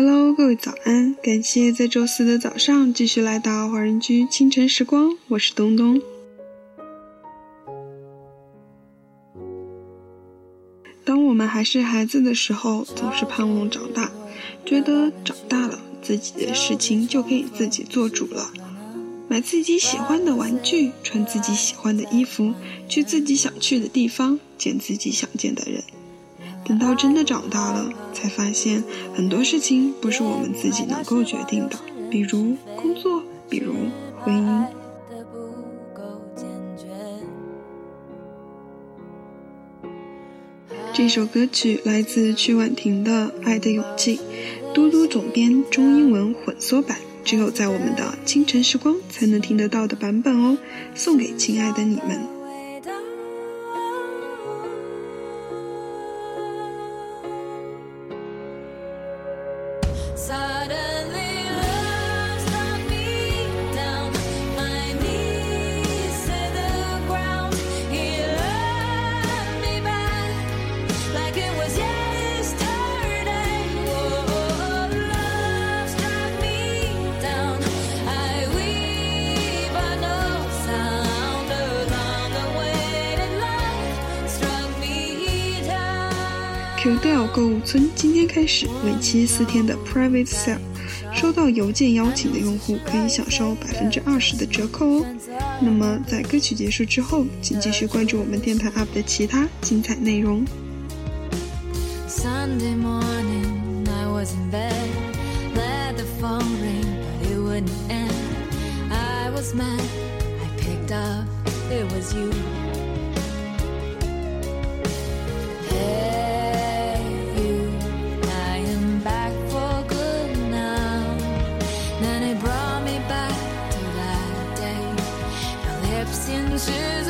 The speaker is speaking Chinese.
Hello，各位早安！感谢在周四的早上继续来到华人居清晨时光，我是东东。当我们还是孩子的时候，总是盼望长大，觉得长大了自己的事情就可以自己做主了。买自己喜欢的玩具，穿自己喜欢的衣服，去自己想去的地方，见自己想见的人。等到真的长大了，才发现很多事情不是我们自己能够决定的，比如工作，比如婚姻。这首歌曲来自曲婉婷的《爱的勇气》，嘟嘟总编中英文混缩版。只有在我们的清晨时光才能听得到的版本哦，送给亲爱的你们。sudden QDL 购物村今天开始为期四天的 Private Sale，收到邮件邀请的用户可以享受百分之二十的折扣哦。那么在歌曲结束之后，请继续关注我们电台 UP 的其他精彩内容。Sunday morning, I was in bed. Let the phone ring, but it wouldn't end. I was mad, I picked up, it was you. 的。